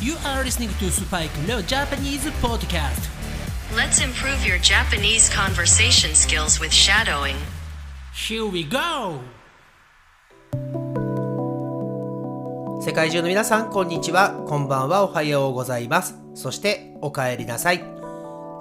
You are listening to Spike Leo Japanese Podcast. Let's improve your Japanese conversation skills with shadowing. Here we go! 世界中の皆さん、こんにちは。こんばんは。おはようございます。そして、お帰りなさい。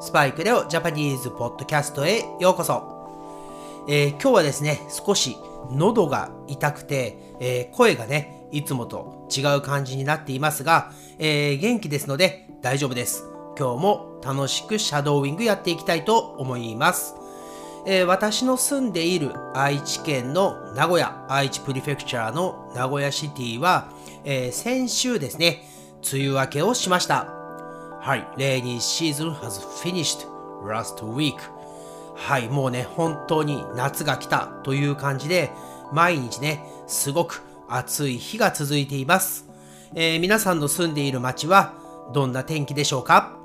スパイクレオジャパニーズポッドキャストへようこそ。えー今日はですね、少し喉が痛くて、えー声がね、いつもと違う感じになっていますが、えー元気ですので大丈夫です。今日も楽しくシャドーイングやっていきたいと思います。えー私の住んでいる愛知県の名古屋、愛知プリフェクチャーの名古屋シティは、えー先週ですね、梅雨明けをしました。はい、レイニーシーズン has finished last week. はい、もうね、本当に夏が来たという感じで、毎日ね、すごく暑い日が続いています。えー皆さんの住んでいる街はどんな天気でしょうか？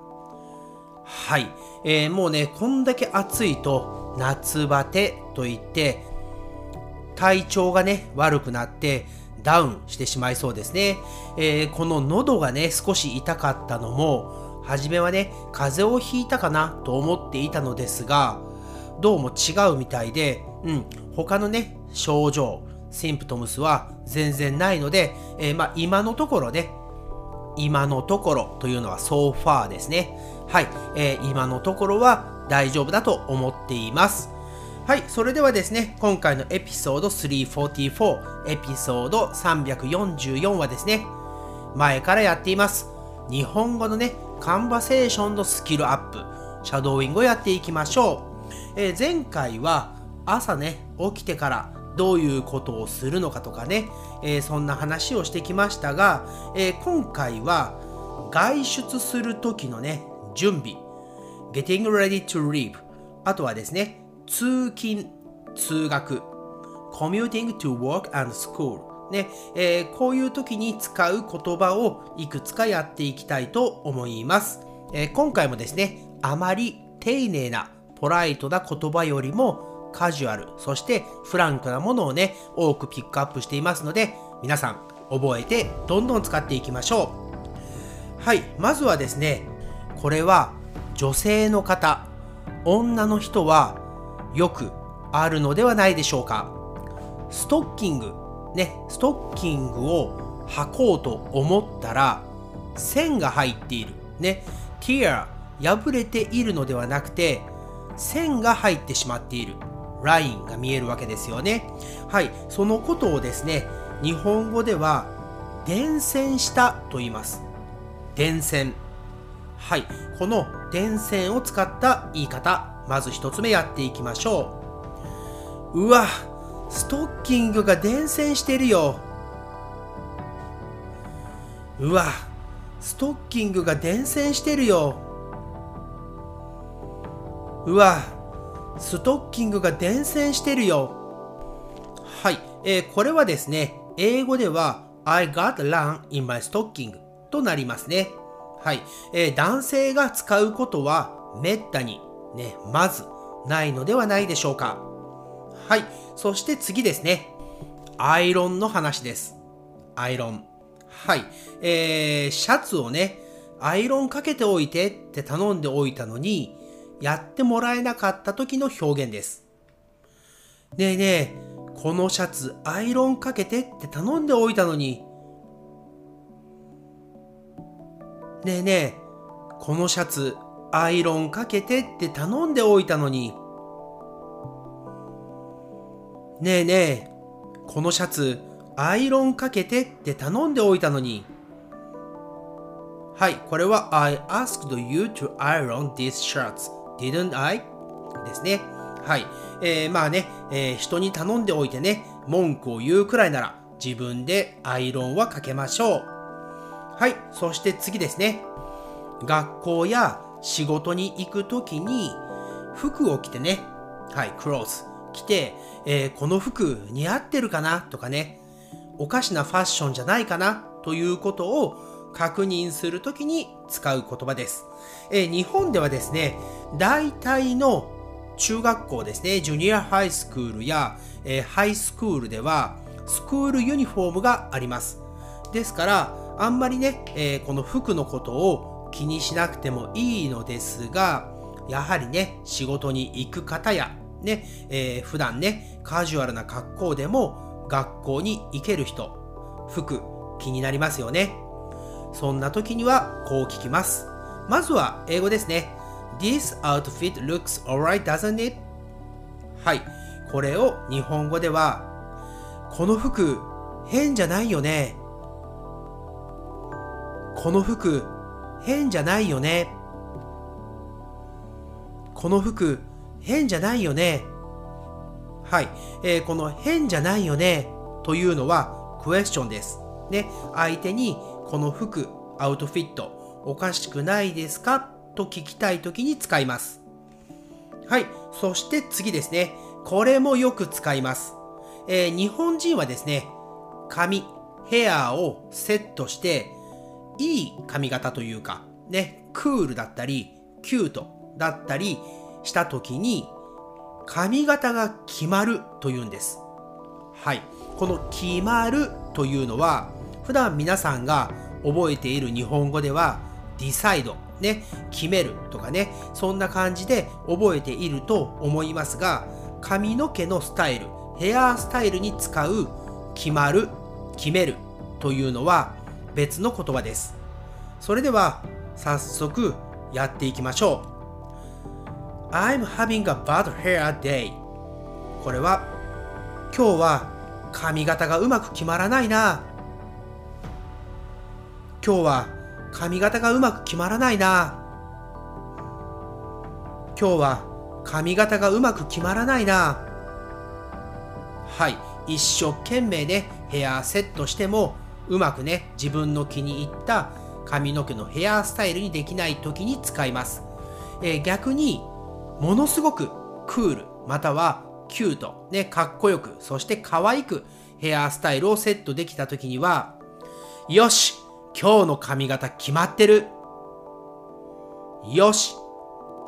はい、えーもうね、こんだけ暑いと夏バテといって、体調がね、悪くなってダウンしてしまいそうですね。えーこの喉がね、少し痛かったのも、初めはね、風邪をひいたかなと思っていたのですが、どうも違うみたいで、うん、他のね、症状、シンプトムスは全然ないので、えーまあ今のところね、今のところというのは so far ですね。はい、えー今のところは大丈夫だと思っています。はい、それではですね、今回のエピソード344、エピソード344はですね、前からやっています。日本語のね、カンバセーションのスキルアップ、シャドーイングをやっていきましょう。えー前回は朝ね、起きてからどういうことをするのかとかね、えーそんな話をしてきましたが、えー今回は外出する時のね、準備、getting ready to leave、あとはですね、通勤、通学、commuting to work and school、ねえーこういう時に使う言葉をいくつかやっていきたいと思います。えー今回もですね、あまり丁寧なポライトな言葉よりもカジュアル、そしてフランクなものをね、多くピックアップしていますので、皆さん覚えてどんどん使っていきましょう。はい、まずはですね、これは女性の方、女の人はよくあるのではないでしょうか。ストッキング、ね、ストッキングを履こうと思ったら、線が入っている。ね、tear、破れているのではなくて、線が入ってしまっている。ラインが見えるわけですよね。はい、そのことをですね、日本語では、伝線したと言います。伝線。はい、この伝線を使った言い方、まず一つ目やっていきましょう。うわ、ストッキングが伝線してるよ。うわ、ストッキングが伝線してるよ。うわ、ストッキングが伝線してるよ。はい、えーこれはですね、英語では I got run in my stocking となりますね。はい、えー男性が使うことはめったにね、まずないのではないでしょうか。はい、そして次ですね。アイロンの話です。アイロン。はい、えー、シャツをね、アイロンかけておいてって頼んでおいたのに、やってもらえなかった時の表現です。ねえねえ、このシャツアイロンかけてって頼んでおいたのに。ねえねえ、このシャツアイロンかけてって頼んでおいたのに。ねえねえ、このシャツアイロンかけてって頼んでおいたのに。はい、これは I asked you to iron these shirts, didn't I? ですね。はい。えーまあね、えー人に頼んでおいてね、文句を言うくらいなら自分でアイロンはかけましょう。はい。そして次ですね。学校や仕事に行くときに服を着てね、はい、クローズ着て、えーこの服似合ってるかなとかね、おかしなファッションじゃないかなということを確認するときに使う言葉です。えー日本ではですね、大体の中学校ですね、ジュニアハイスクールや、えーハイスクールでは、スクールユニフォームがあります。ですから、あんまりね、えーこの服のことを気にしなくてもいいのですが、やはりね、仕事に行く方や、ね、えー普段ね、カジュアルな格好でも学校に行ける人、服気になりますよね。そんな時にはこう聞きます。まずは英語ですね。This outfit looks alright, doesn't it? はい。これを日本語では、この服変じゃないよね。この服変じゃないよね。この服変じゃないよね。はい。えーこの変じゃないよねというのはクエスチョンです。ね。相手にこの服、アウトフィットおかしくないですか？と聞きたいときに使います。はい。そして次ですね。これもよく使います。えー日本人はですね、髪、ヘアをセットして、いい髪型というか、ね、クールだったり、キュートだったりした時に、髪型が決まるというんです。はい。この決まるというのは、普段皆さんが覚えている日本語では、ディサイド、ね、決めるとかね、そんな感じで覚えていると思いますが、髪の毛のスタイル、ヘアスタイルに使う決まる、決めるというのは別の言葉です。それでは早速やっていきましょう。I'm having a bad hair day. これは今日は髪型がうまく決まらないな。今日は髪型がうまく決まらないな。今日は髪型がうまく決まらないな。はい。一生懸命ね、ヘアセットしても、うまくね、自分の気に入った髪の毛のヘアスタイルにできない時に使います。えー逆に、ものすごくクール、またはキュート、ね、かっこよく、そして可愛くヘアスタイルをセットできた時には、よし今日の髪型決まってる。よし。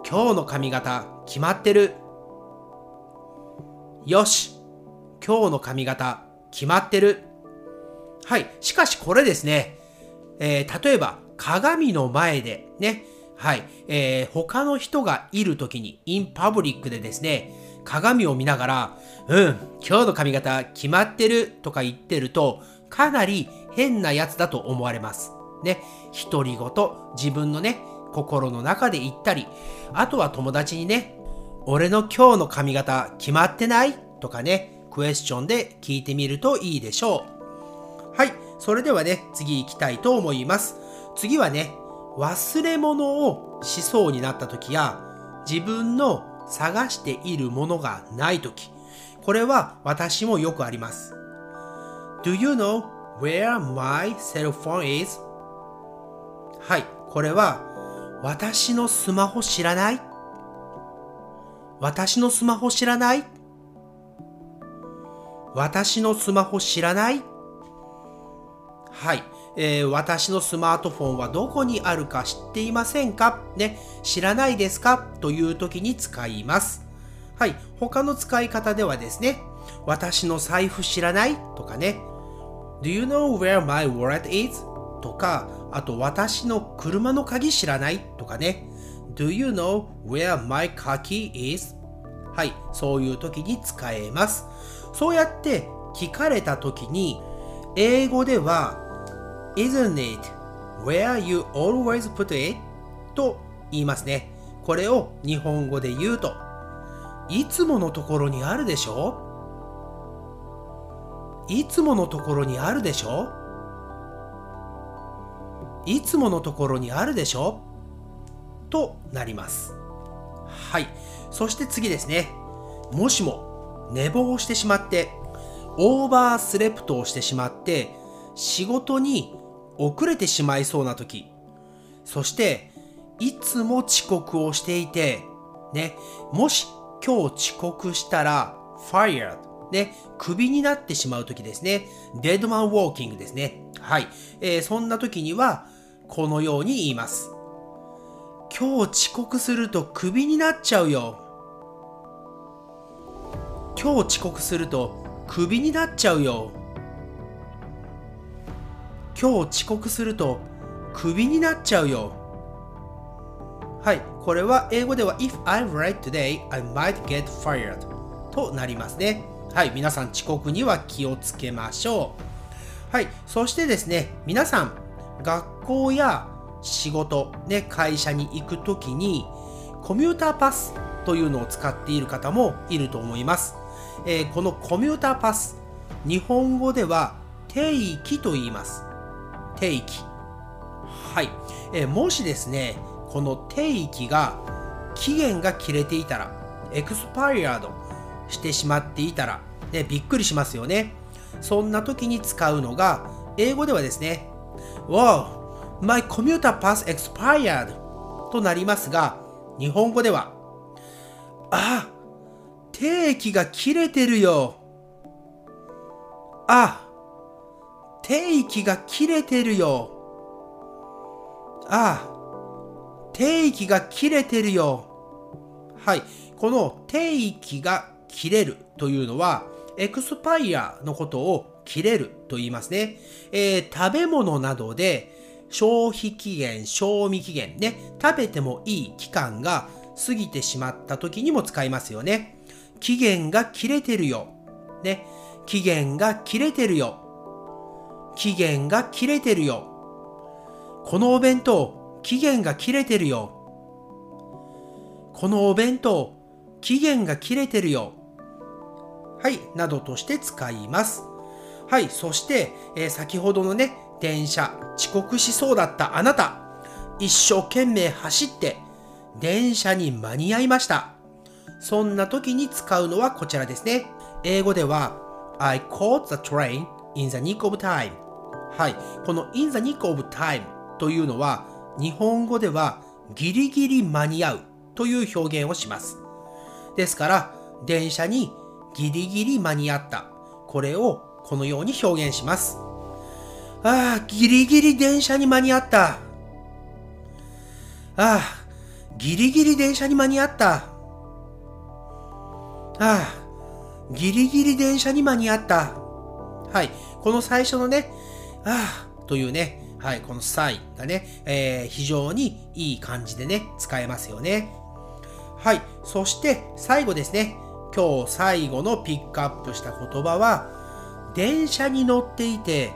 今日の髪型決まってる。よし。今日の髪型決まってる。はい。しかしこれですね、えー例えば鏡の前でね、はい、えー他の人がいる時に、インパブリックでですね、鏡を見ながら、うん、今日の髪型決まってるとか言ってると、かなり変なやつだと思われます。ね、独り言、自分のね、心の中で言ったり、あとは友達にね、俺の今日の髪型決まってない？とかね、クエスチョンで聞いてみるといいでしょう。はい。それではね、次行きたいと思います。次はね、忘れ物をしそうになった時や、自分の探しているものがない時。これは私もよくあります。Do you know where my cell phone is? はい。これは、私のスマホ知らない？私のスマホ知らない？私のスマホ知らない？はい、えー私のスマートフォンはどこにあるか知っていませんか？ね、知らないですか？という時に使います。はい、他の使い方ではですね、私の財布知らない？とかね、Do you know where my wallet is? とか、あと私の車の鍵知らないとかね、Do you know where my car key is? はい、そういう時に使えます。そうやって聞かれた時に、英語では Isn't it where you always put it? と言いますね。これを日本語で言うと、いつものところにあるでしょいつものところにあるでしょ？いつものところにあるでしょ？となります。はい。そして次ですね。もしも寝坊してしまって、オーバースレプトをしてしまって、仕事に遅れてしまいそうな時、そして、いつも遅刻をしていて、ね、もし今日遅刻したら、fired、ね、クビになってしまう時ですね。デッドマンウォーキングですね。はい。えーそんな時には、このように言います。今日遅刻するとクビになっちゃうよ。今日遅刻するとクビになっちゃうよ。今日遅刻するとクビになっちゃうよ。はい、これは英語では If I'm late today, I might get fired となりますね。はい、皆さん遅刻には気をつけましょう。はい、そしてですね、皆さん、学校や仕事、ね、会社に行くときに、コミューターパスというのを使っている方もいると思います。えー、このコミューターパス、日本語では定期と言います。定期。はい。えー、もしですね、この定期が期限が切れていたら、エクスパイアードしてしまっていたら、ね、びっくりしますよね。そんな時に使うのが、英語ではですね、Wow, my commuter pass expired となりますが、日本語では、あ、定期が切れてるよ。あ、定期が切れてるよ。あ、定期が切れてるよ。はい。この定期が切れるというのは、エクスパイアのことを切れると言いますね。えー、食べ物などで消費期限、賞味期限ね、食べてもいい期間が過ぎてしまった時にも使いますよね。期限が切れてるよ。ね。期限が切れてるよ。期限が切れてるよ。このお弁当、期限が切れてるよ。このお弁当、期限が切れてるよ。はい、などとして使います。はい、そして、えー、先ほどのね、電車、遅刻しそうだったあなた、一生懸命走って、電車に間に合いました。そんな時に使うのはこちらですね。英語では、I caught the train in the nick of time. はい。この in the nick of time というのは、日本語ではギリギリ間に合うという表現をします。ですから、電車にギリギリ間に合った。これをこのように表現します。ああ、ギリギリ電車に間に合った。ああ、ギリギリ電車に間に合った。ああ、ギリギリ電車に間に合った。はい。この最初のね、ああ、というね、はい、このサインがね、えー、非常にいい感じでね、使えますよね。はい。そして最後ですね。今日最後のピックアップした言葉は、電車に乗っていて、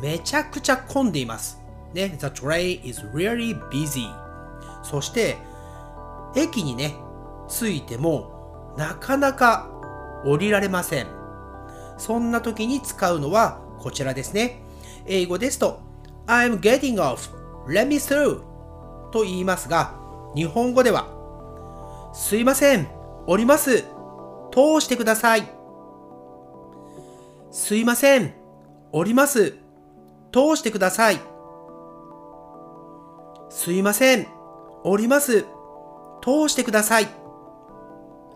めちゃくちゃ混んでいます。ね、The train is really busy. そして、駅にね、着いても、なかなか降りられません。そんな時に使うのはこちらですね。英語ですと、I'm getting off. Let me through. と言いますが、日本語では、すいません。降ります。通してください。すいません。降ります。通してください。すいません。降ります。通してください。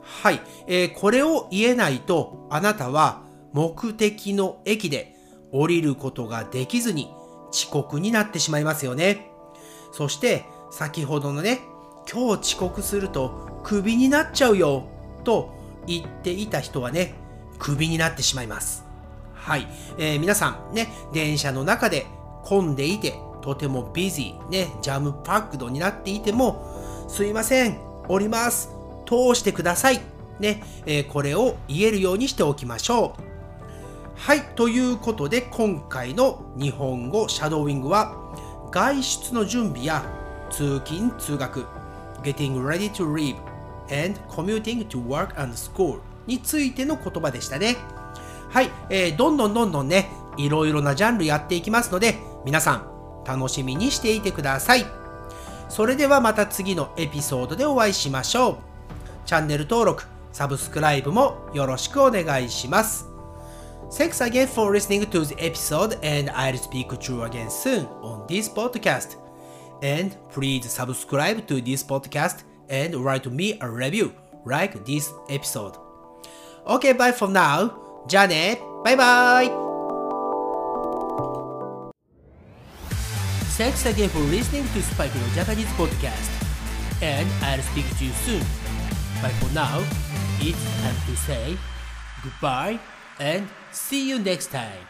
はい、えー、これを言えないと、あなたは目的の駅で降りることができずに遅刻になってしまいますよね。そして、先ほどのね、今日遅刻するとクビになっちゃうよと言っていた人はね、クビになってしまいます。はい、えー、皆さんね、電車の中で混んでいて、とてもビジー、ね、ジャムパックドになっていても、すいません、降ります、通してください。ね、えー、これを言えるようにしておきましょう。はい、ということで今回の日本語シャドーイングは外出の準備や通勤通学 Getting ready to leave and commuting to work and school についての言葉でしたね。はい、えー、どんどんどんどんね、いろいろなジャンルやっていきますので、皆さん楽しみにしていてください。それではまた次のエピソードでお会いしましょう。チャンネル登録、サブスクライブもよろしくお願いします。Thanks again for listening to the episode and I'll speak to you again soon on this podcast. And please subscribe to this podcast and write me a review like this episode. Okay, bye for now. じゃあね。バイバイ。Thanks again for listening to Spike no Japanese podcast. And I'll speak to you soon. But for now, it's time to say goodbye and see you next time.